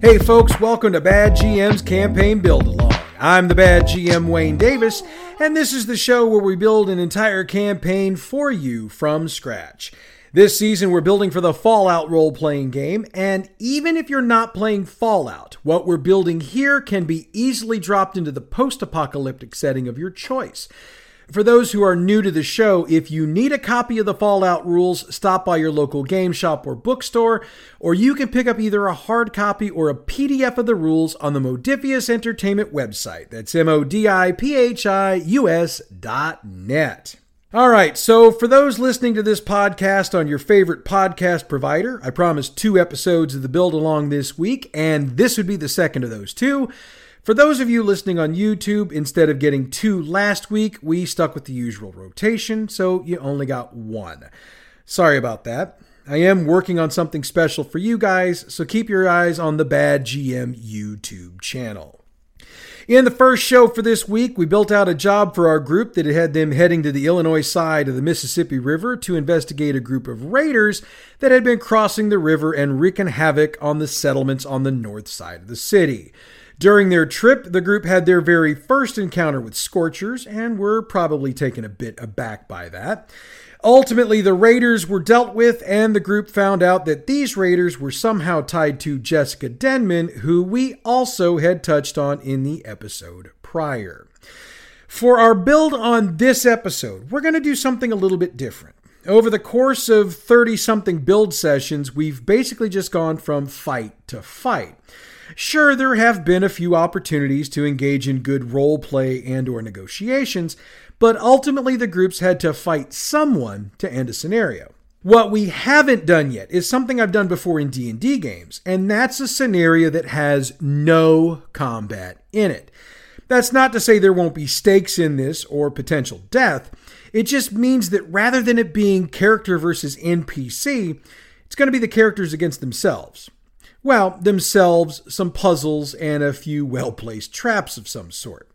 Hey folks, welcome to Bad GM's Campaign Build Along. I'm the Bad GM Wayne Davis, and this is the show where we build an entire campaign for you from scratch. This season, we're building for the Fallout role playing game, and even if you're not playing Fallout, what we're building here can be easily dropped into the post apocalyptic setting of your choice. For those who are new to the show, if you need a copy of the Fallout rules, stop by your local game shop or bookstore, or you can pick up either a hard copy or a PDF of the rules on the Modiphius Entertainment website. That's M O D I P H I U S dot net. All right, so for those listening to this podcast on your favorite podcast provider, I promised two episodes of the build along this week, and this would be the second of those two. For those of you listening on YouTube, instead of getting two last week, we stuck with the usual rotation, so you only got one. Sorry about that. I am working on something special for you guys, so keep your eyes on the Bad GM YouTube channel. In the first show for this week, we built out a job for our group that had them heading to the Illinois side of the Mississippi River to investigate a group of raiders that had been crossing the river and wreaking havoc on the settlements on the north side of the city. During their trip, the group had their very first encounter with Scorchers and were probably taken a bit aback by that. Ultimately, the raiders were dealt with, and the group found out that these raiders were somehow tied to Jessica Denman, who we also had touched on in the episode prior. For our build on this episode, we're going to do something a little bit different. Over the course of 30 something build sessions, we've basically just gone from fight to fight. Sure, there have been a few opportunities to engage in good role play and or negotiations, but ultimately the groups had to fight someone to end a scenario. What we haven't done yet is something I've done before in D&D games, and that's a scenario that has no combat in it. That's not to say there won't be stakes in this or potential death. It just means that rather than it being character versus NPC, it's going to be the characters against themselves. Well, themselves, some puzzles, and a few well placed traps of some sort.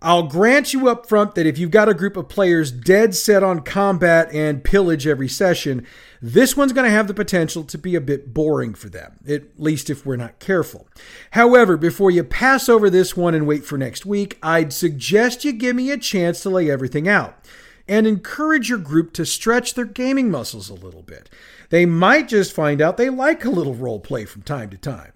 I'll grant you up front that if you've got a group of players dead set on combat and pillage every session, this one's going to have the potential to be a bit boring for them, at least if we're not careful. However, before you pass over this one and wait for next week, I'd suggest you give me a chance to lay everything out and encourage your group to stretch their gaming muscles a little bit. They might just find out they like a little role play from time to time.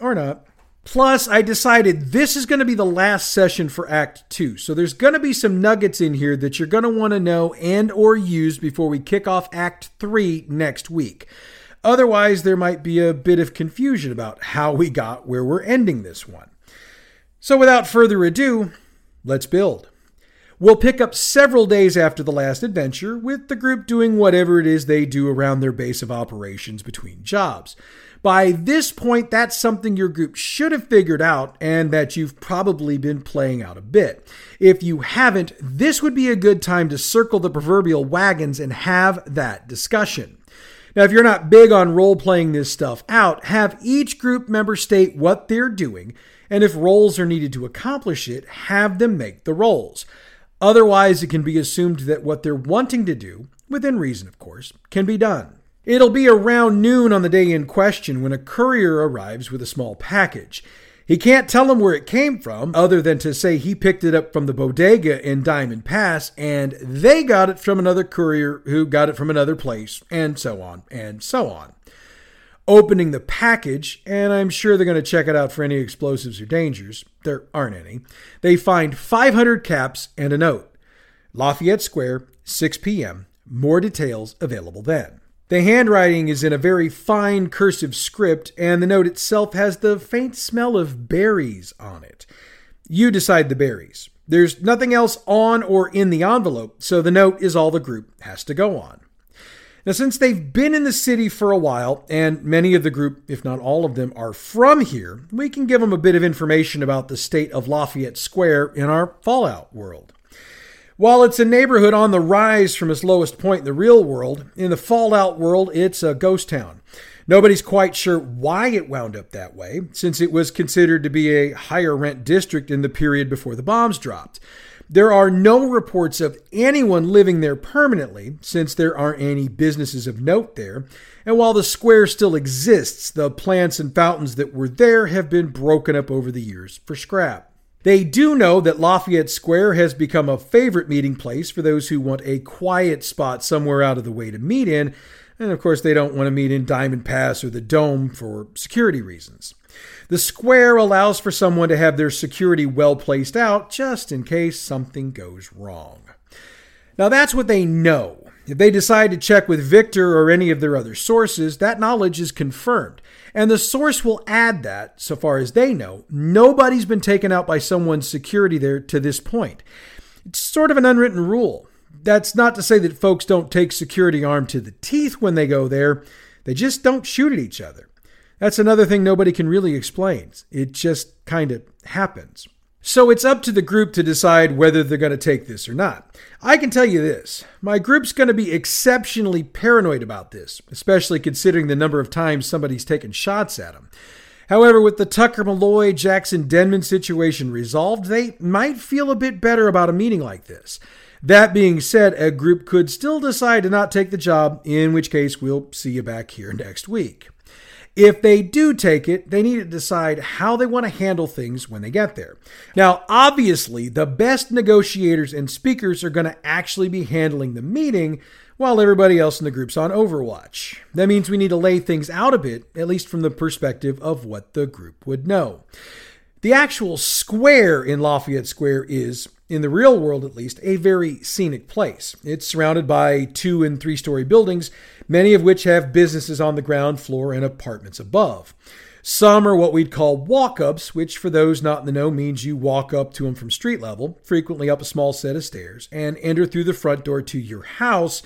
Or not. Plus, I decided this is going to be the last session for Act 2. So there's going to be some nuggets in here that you're going to want to know and or use before we kick off Act 3 next week. Otherwise, there might be a bit of confusion about how we got where we're ending this one. So without further ado, let's build. We'll pick up several days after the last adventure, with the group doing whatever it is they do around their base of operations between jobs. By this point, that's something your group should have figured out and that you've probably been playing out a bit. If you haven't, this would be a good time to circle the proverbial wagons and have that discussion. Now, if you're not big on role playing this stuff out, have each group member state what they're doing, and if rolls are needed to accomplish it, have them make the rolls. Otherwise, it can be assumed that what they're wanting to do, within reason of course, can be done. It'll be around noon on the day in question when a courier arrives with a small package. He can't tell them where it came from, other than to say he picked it up from the bodega in Diamond Pass and they got it from another courier who got it from another place, and so on and so on opening the package, and I'm sure they're going to check it out for any explosives or dangers. There aren't any. They find 500 caps and a note. Lafayette Square, 6 p.m. More details available then. The handwriting is in a very fine cursive script, and the note itself has the faint smell of berries on it. You decide the berries. There's nothing else on or in the envelope, so the note is all the group has to go on. Now, since they've been in the city for a while, and many of the group, if not all of them, are from here, we can give them a bit of information about the state of Lafayette Square in our Fallout world. While it's a neighborhood on the rise from its lowest point in the real world, in the Fallout world, it's a ghost town. Nobody's quite sure why it wound up that way, since it was considered to be a higher rent district in the period before the bombs dropped. There are no reports of anyone living there permanently, since there aren't any businesses of note there. And while the square still exists, the plants and fountains that were there have been broken up over the years for scrap. They do know that Lafayette Square has become a favorite meeting place for those who want a quiet spot somewhere out of the way to meet in, and of course, they don't want to meet in Diamond Pass or the Dome for security reasons. The square allows for someone to have their security well placed out just in case something goes wrong. Now, that's what they know. If they decide to check with Victor or any of their other sources, that knowledge is confirmed. And the source will add that, so far as they know, nobody's been taken out by someone's security there to this point. It's sort of an unwritten rule. That's not to say that folks don't take security armed to the teeth when they go there, they just don't shoot at each other. That's another thing nobody can really explain. It just kind of happens. So it's up to the group to decide whether they're going to take this or not. I can tell you this my group's going to be exceptionally paranoid about this, especially considering the number of times somebody's taken shots at them. However, with the Tucker Malloy Jackson Denman situation resolved, they might feel a bit better about a meeting like this. That being said, a group could still decide to not take the job, in which case we'll see you back here next week. If they do take it, they need to decide how they want to handle things when they get there. Now, obviously, the best negotiators and speakers are going to actually be handling the meeting while everybody else in the group's on Overwatch. That means we need to lay things out a bit, at least from the perspective of what the group would know. The actual square in Lafayette Square is, in the real world at least, a very scenic place. It's surrounded by two and three story buildings many of which have businesses on the ground floor and apartments above. Some are what we'd call walk ups, which for those not in the know means you walk up to them from street level, frequently up a small set of stairs, and enter through the front door to your house,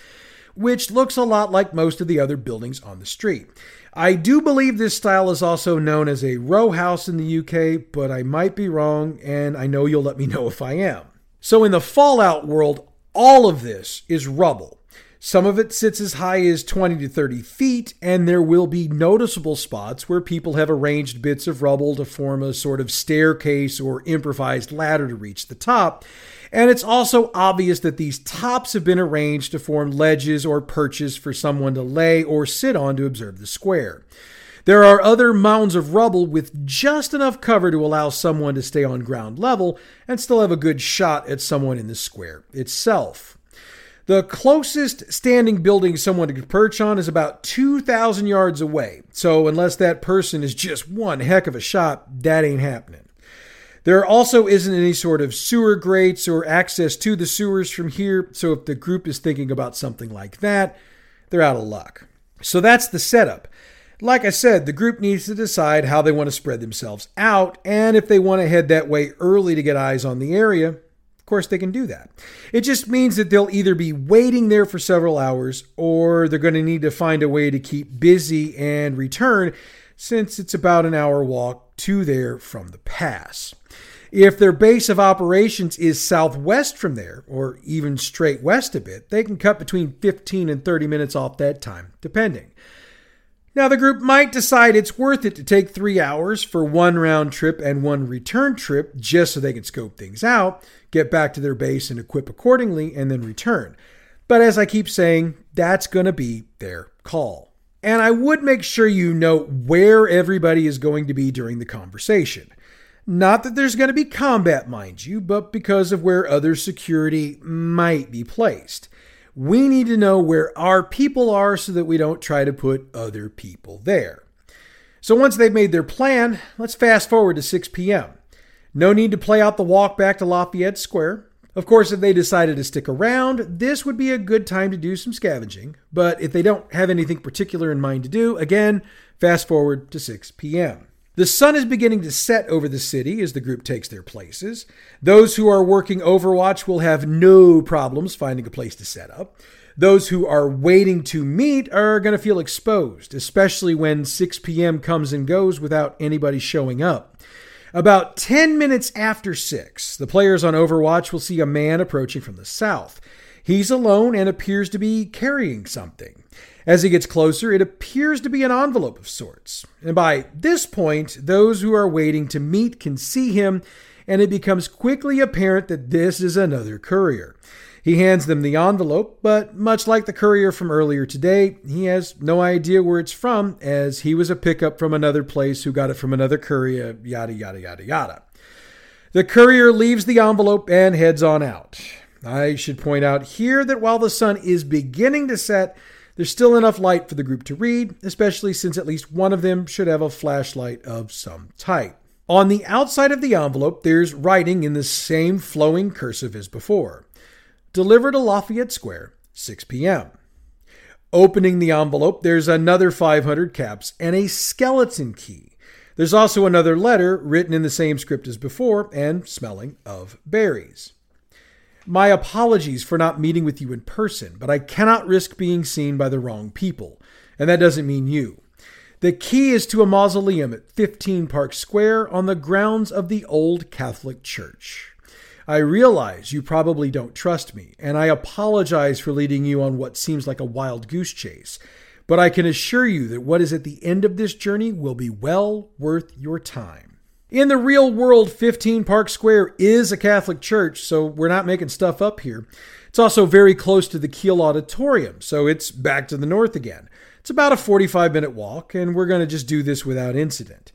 which looks a lot like most of the other buildings on the street. I do believe this style is also known as a row house in the UK, but I might be wrong, and I know you'll let me know if I am. So, in the Fallout world, all of this is rubble. Some of it sits as high as 20 to 30 feet, and there will be noticeable spots where people have arranged bits of rubble to form a sort of staircase or improvised ladder to reach the top. And it's also obvious that these tops have been arranged to form ledges or perches for someone to lay or sit on to observe the square. There are other mounds of rubble with just enough cover to allow someone to stay on ground level and still have a good shot at someone in the square itself. The closest standing building someone could perch on is about 2,000 yards away. So, unless that person is just one heck of a shot, that ain't happening. There also isn't any sort of sewer grates or access to the sewers from here, so if the group is thinking about something like that, they're out of luck. So that's the setup. Like I said, the group needs to decide how they want to spread themselves out, and if they want to head that way early to get eyes on the area, of course, they can do that. It just means that they'll either be waiting there for several hours or they're going to need to find a way to keep busy and return since it's about an hour walk to there from the pass. If their base of operations is southwest from there, or even straight west a bit, they can cut between 15 and 30 minutes off that time, depending. Now, the group might decide it's worth it to take three hours for one round trip and one return trip just so they can scope things out, get back to their base and equip accordingly, and then return. But as I keep saying, that's going to be their call. And I would make sure you note where everybody is going to be during the conversation. Not that there's going to be combat, mind you, but because of where other security might be placed. We need to know where our people are so that we don't try to put other people there. So once they've made their plan, let's fast forward to 6 p.m. No need to play out the walk back to Lafayette Square. Of course, if they decided to stick around, this would be a good time to do some scavenging. But if they don't have anything particular in mind to do, again, fast forward to 6 p.m. The sun is beginning to set over the city as the group takes their places. Those who are working Overwatch will have no problems finding a place to set up. Those who are waiting to meet are going to feel exposed, especially when 6 p.m. comes and goes without anybody showing up. About 10 minutes after 6, the players on Overwatch will see a man approaching from the south. He's alone and appears to be carrying something. As he gets closer, it appears to be an envelope of sorts. And by this point, those who are waiting to meet can see him, and it becomes quickly apparent that this is another courier. He hands them the envelope, but much like the courier from earlier today, he has no idea where it's from, as he was a pickup from another place who got it from another courier, yada, yada, yada, yada. The courier leaves the envelope and heads on out. I should point out here that while the sun is beginning to set, there's still enough light for the group to read, especially since at least one of them should have a flashlight of some type. On the outside of the envelope, there's writing in the same flowing cursive as before. Delivered to Lafayette Square, 6 p.m. Opening the envelope, there's another 500 caps and a skeleton key. There's also another letter written in the same script as before and smelling of berries. My apologies for not meeting with you in person, but I cannot risk being seen by the wrong people, and that doesn't mean you. The key is to a mausoleum at 15 Park Square on the grounds of the Old Catholic Church. I realize you probably don't trust me, and I apologize for leading you on what seems like a wild goose chase. But I can assure you that what is at the end of this journey will be well worth your time. In the real world, 15 Park Square is a Catholic church, so we're not making stuff up here. It's also very close to the Kiel Auditorium, so it's back to the north again. It's about a 45 minute walk, and we're going to just do this without incident.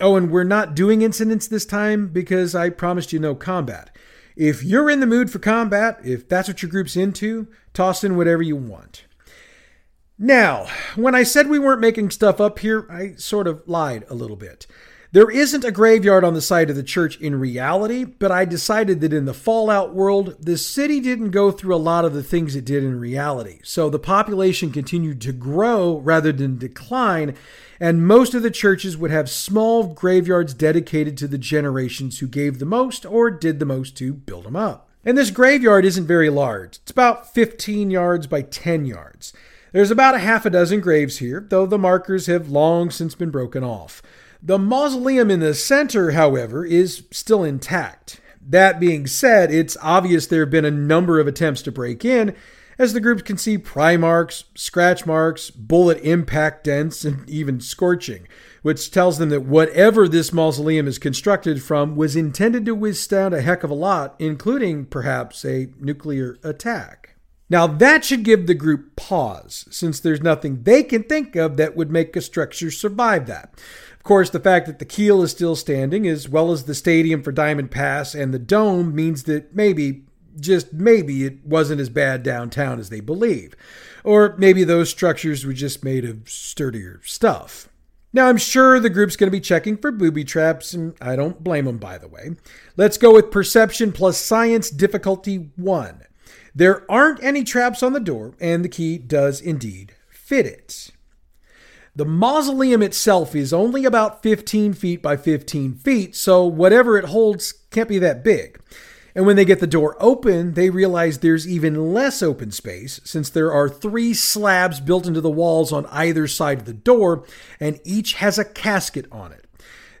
Oh, and we're not doing incidents this time because I promised you no combat. If you're in the mood for combat, if that's what your group's into, toss in whatever you want. Now, when I said we weren't making stuff up here, I sort of lied a little bit. There isn't a graveyard on the site of the church in reality, but I decided that in the Fallout world, the city didn't go through a lot of the things it did in reality. So the population continued to grow rather than decline, and most of the churches would have small graveyards dedicated to the generations who gave the most or did the most to build them up. And this graveyard isn't very large, it's about 15 yards by 10 yards. There's about a half a dozen graves here, though the markers have long since been broken off. The mausoleum in the center, however, is still intact. That being said, it's obvious there have been a number of attempts to break in, as the group can see pry marks, scratch marks, bullet impact dents, and even scorching, which tells them that whatever this mausoleum is constructed from was intended to withstand a heck of a lot, including perhaps a nuclear attack. Now, that should give the group pause, since there's nothing they can think of that would make a structure survive that. Course, the fact that the Kiel is still standing, as well as the stadium for Diamond Pass and the dome, means that maybe, just maybe it wasn't as bad downtown as they believe. Or maybe those structures were just made of sturdier stuff. Now, I'm sure the group's going to be checking for booby traps, and I don't blame them, by the way. Let's go with perception plus science difficulty 1. There aren't any traps on the door, and the key does indeed fit it. The mausoleum itself is only about 15 feet by 15 feet, so whatever it holds can't be that big. And when they get the door open, they realize there's even less open space since there are three slabs built into the walls on either side of the door, and each has a casket on it.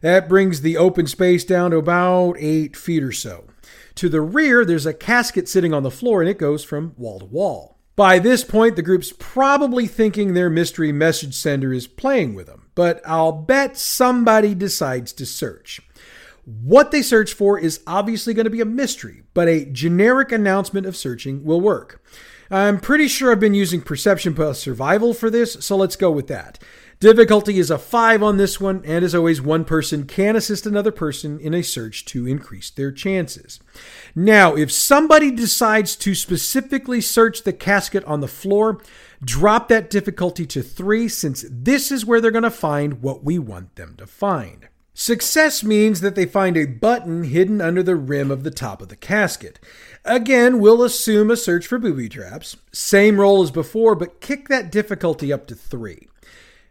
That brings the open space down to about eight feet or so. To the rear, there's a casket sitting on the floor, and it goes from wall to wall. By this point, the group's probably thinking their mystery message sender is playing with them, but I'll bet somebody decides to search. What they search for is obviously going to be a mystery, but a generic announcement of searching will work. I'm pretty sure I've been using Perception plus Survival for this, so let's go with that. Difficulty is a 5 on this one, and as always, one person can assist another person in a search to increase their chances. Now, if somebody decides to specifically search the casket on the floor, drop that difficulty to 3 since this is where they're going to find what we want them to find. Success means that they find a button hidden under the rim of the top of the casket. Again, we'll assume a search for booby traps. Same roll as before, but kick that difficulty up to 3.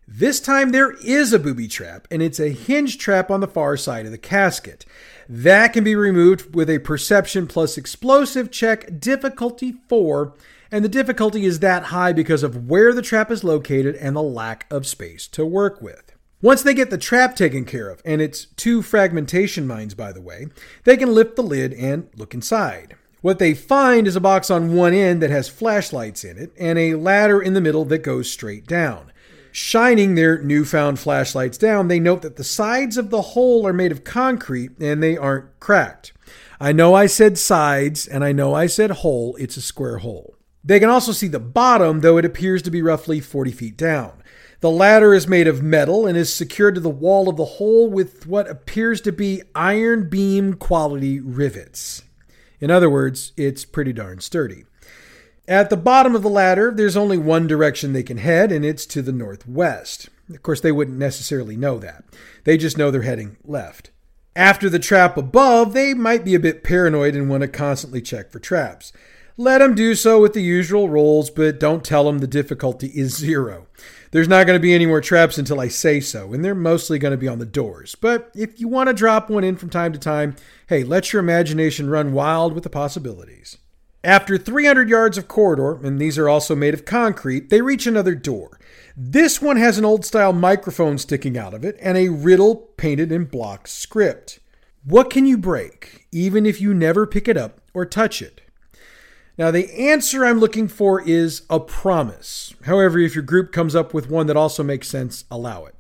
This time there is a booby trap, and it's a hinge trap on the far side of the casket. That can be removed with a perception plus explosive check, difficulty 4, and the difficulty is that high because of where the trap is located and the lack of space to work with. Once they get the trap taken care of, and it's two fragmentation mines, by the way, they can lift the lid and look inside. What they find is a box on one end that has flashlights in it, and a ladder in the middle that goes straight down. Shining their newfound flashlights down, they note that the sides of the hole are made of concrete and they aren't cracked. I know I said sides and I know I said hole, it's a square hole. They can also see the bottom, though it appears to be roughly 40 feet down. The ladder is made of metal and is secured to the wall of the hole with what appears to be iron beam quality rivets. In other words, it's pretty darn sturdy. At the bottom of the ladder, there's only one direction they can head, and it's to the northwest. Of course, they wouldn't necessarily know that. They just know they're heading left. After the trap above, they might be a bit paranoid and want to constantly check for traps. Let them do so with the usual rolls, but don't tell them the difficulty is zero. There's not going to be any more traps until I say so, and they're mostly going to be on the doors. But if you want to drop one in from time to time, hey, let your imagination run wild with the possibilities. After 300 yards of corridor, and these are also made of concrete, they reach another door. This one has an old style microphone sticking out of it and a riddle painted in block script. What can you break, even if you never pick it up or touch it? Now, the answer I'm looking for is a promise. However, if your group comes up with one that also makes sense, allow it.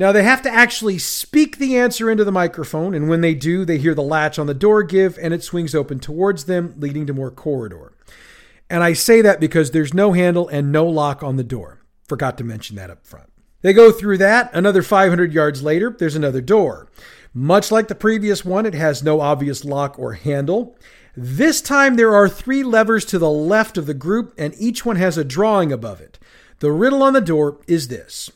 Now, they have to actually speak the answer into the microphone, and when they do, they hear the latch on the door give and it swings open towards them, leading to more corridor. And I say that because there's no handle and no lock on the door. Forgot to mention that up front. They go through that. Another 500 yards later, there's another door. Much like the previous one, it has no obvious lock or handle. This time there are three levers to the left of the group, and each one has a drawing above it. The riddle on the door is this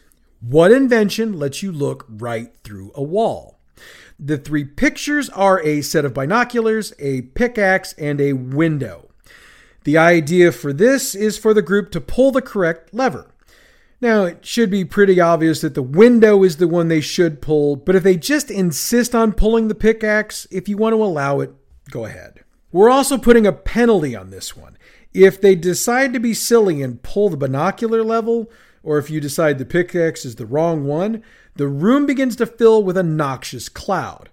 What invention lets you look right through a wall? The three pictures are a set of binoculars, a pickaxe, and a window. The idea for this is for the group to pull the correct lever. Now, it should be pretty obvious that the window is the one they should pull, but if they just insist on pulling the pickaxe, if you want to allow it, go ahead. We're also putting a penalty on this one. If they decide to be silly and pull the binocular level, or if you decide the pickaxe is the wrong one, the room begins to fill with a noxious cloud.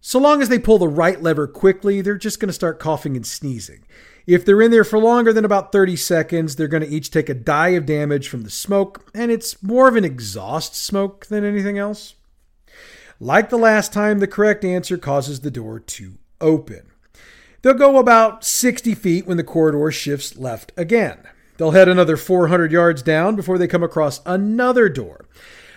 So long as they pull the right lever quickly, they're just going to start coughing and sneezing. If they're in there for longer than about 30 seconds, they're going to each take a die of damage from the smoke, and it's more of an exhaust smoke than anything else. Like the last time, the correct answer causes the door to open. They'll go about 60 feet when the corridor shifts left again. They'll head another 400 yards down before they come across another door.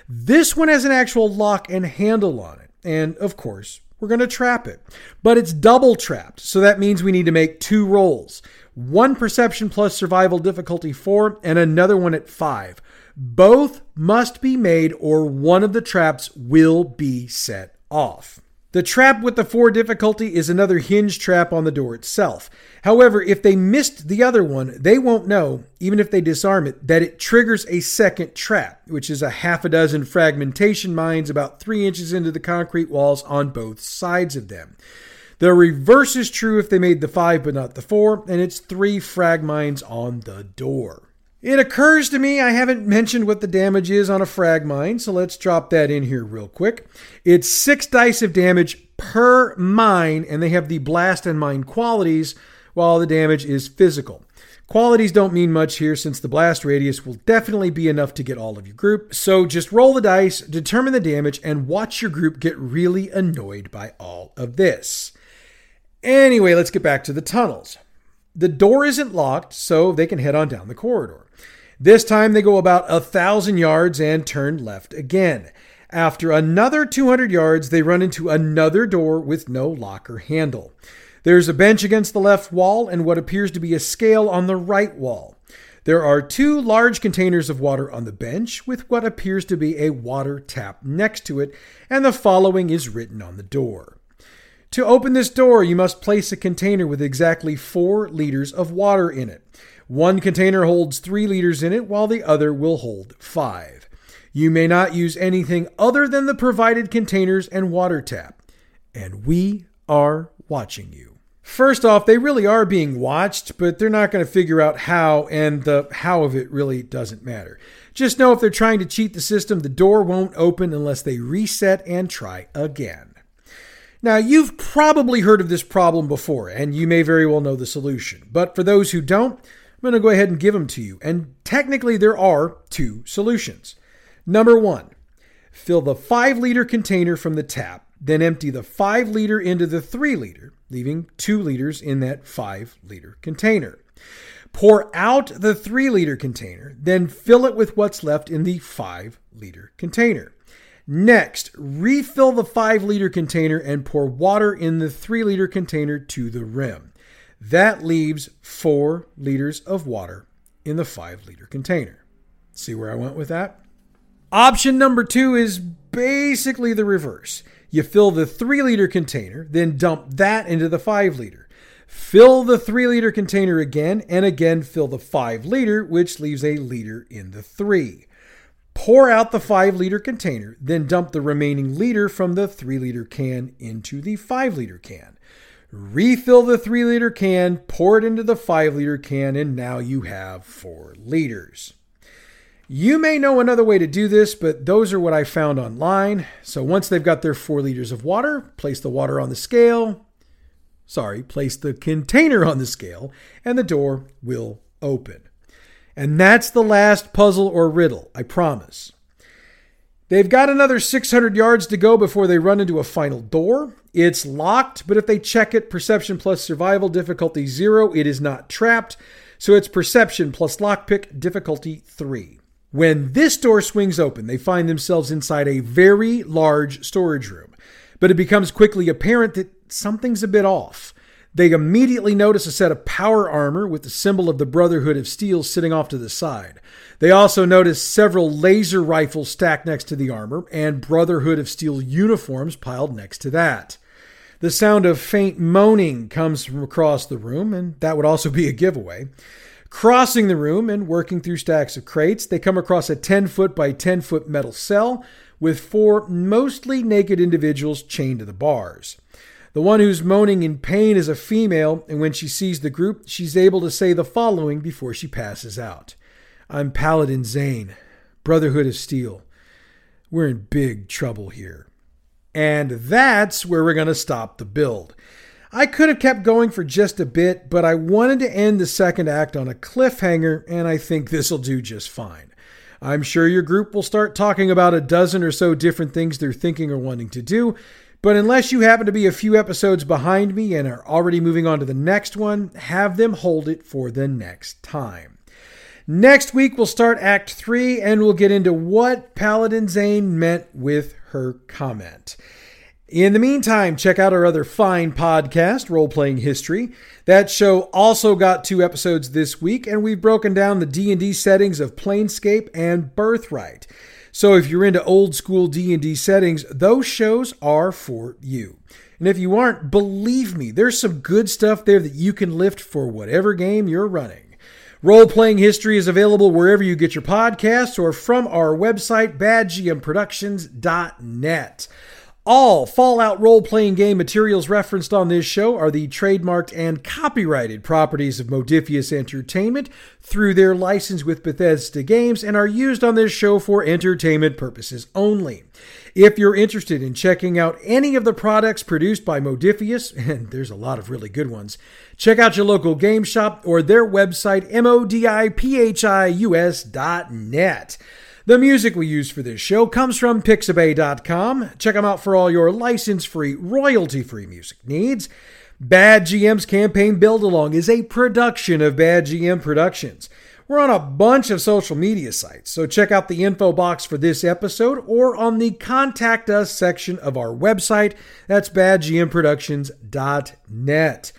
This one has an actual lock and handle on it. And of course, we're going to trap it. But it's double trapped, so that means we need to make two rolls one perception plus survival difficulty 4, and another one at 5. Both must be made, or one of the traps will be set off. The trap with the 4 difficulty is another hinge trap on the door itself. However, if they missed the other one, they won't know, even if they disarm it, that it triggers a second trap, which is a half a dozen fragmentation mines about 3 inches into the concrete walls on both sides of them. The reverse is true if they made the 5 but not the 4, and it's 3 frag mines on the door. It occurs to me I haven't mentioned what the damage is on a frag mine, so let's drop that in here real quick. It's six dice of damage per mine, and they have the blast and mine qualities, while the damage is physical. Qualities don't mean much here since the blast radius will definitely be enough to get all of your group. So just roll the dice, determine the damage, and watch your group get really annoyed by all of this. Anyway, let's get back to the tunnels. The door isn't locked, so they can head on down the corridor. This time they go about a thousand yards and turn left again. After another 200 yards, they run into another door with no locker handle. There's a bench against the left wall and what appears to be a scale on the right wall. There are two large containers of water on the bench with what appears to be a water tap next to it, and the following is written on the door. To open this door, you must place a container with exactly four liters of water in it. One container holds three liters in it, while the other will hold five. You may not use anything other than the provided containers and water tap. And we are watching you. First off, they really are being watched, but they're not going to figure out how, and the how of it really doesn't matter. Just know if they're trying to cheat the system, the door won't open unless they reset and try again. Now, you've probably heard of this problem before, and you may very well know the solution. But for those who don't, I'm going to go ahead and give them to you. And technically, there are two solutions. Number one, fill the 5 liter container from the tap, then empty the 5 liter into the 3 liter, leaving 2 liters in that 5 liter container. Pour out the 3 liter container, then fill it with what's left in the 5 liter container. Next, refill the 5 liter container and pour water in the 3 liter container to the rim. That leaves 4 liters of water in the 5 liter container. See where I went with that? Option number two is basically the reverse. You fill the 3 liter container, then dump that into the 5 liter. Fill the 3 liter container again, and again fill the 5 liter, which leaves a liter in the 3. Pour out the 5 liter container, then dump the remaining liter from the 3 liter can into the 5 liter can. Refill the 3 liter can, pour it into the 5 liter can, and now you have 4 liters. You may know another way to do this, but those are what I found online. So once they've got their 4 liters of water, place the water on the scale. Sorry, place the container on the scale, and the door will open. And that's the last puzzle or riddle, I promise. They've got another 600 yards to go before they run into a final door. It's locked, but if they check it, perception plus survival difficulty zero, it is not trapped. So it's perception plus lockpick difficulty three. When this door swings open, they find themselves inside a very large storage room. But it becomes quickly apparent that something's a bit off. They immediately notice a set of power armor with the symbol of the Brotherhood of Steel sitting off to the side. They also notice several laser rifles stacked next to the armor and Brotherhood of Steel uniforms piled next to that. The sound of faint moaning comes from across the room, and that would also be a giveaway. Crossing the room and working through stacks of crates, they come across a 10 foot by 10 foot metal cell with four mostly naked individuals chained to the bars. The one who's moaning in pain is a female, and when she sees the group, she's able to say the following before she passes out I'm Paladin Zane, Brotherhood of Steel. We're in big trouble here. And that's where we're going to stop the build. I could have kept going for just a bit, but I wanted to end the second act on a cliffhanger, and I think this will do just fine. I'm sure your group will start talking about a dozen or so different things they're thinking or wanting to do, but unless you happen to be a few episodes behind me and are already moving on to the next one, have them hold it for the next time. Next week, we'll start Act 3 and we'll get into what Paladin Zane meant with her comment. In the meantime, check out our other fine podcast, Role Playing History. That show also got two episodes this week, and we've broken down the D&D settings of Planescape and Birthright. So if you're into old school D&D settings, those shows are for you. And if you aren't, believe me, there's some good stuff there that you can lift for whatever game you're running. Role playing history is available wherever you get your podcasts or from our website, badgmproductions.net. All Fallout role playing game materials referenced on this show are the trademarked and copyrighted properties of Modiphius Entertainment through their license with Bethesda Games and are used on this show for entertainment purposes only. If you're interested in checking out any of the products produced by Modiphius, and there's a lot of really good ones, check out your local game shop or their website, modiphius.net. The music we use for this show comes from Pixabay.com. Check them out for all your license free, royalty free music needs. Bad GM's Campaign Build Along is a production of Bad GM Productions. We're on a bunch of social media sites, so check out the info box for this episode or on the Contact Us section of our website. That's badgmproductions.net.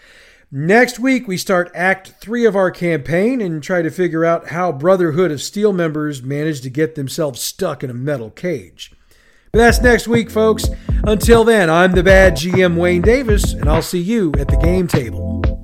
Next week, we start Act 3 of our campaign and try to figure out how Brotherhood of Steel members managed to get themselves stuck in a metal cage. But that's next week, folks. Until then, I'm the bad GM Wayne Davis, and I'll see you at the game table.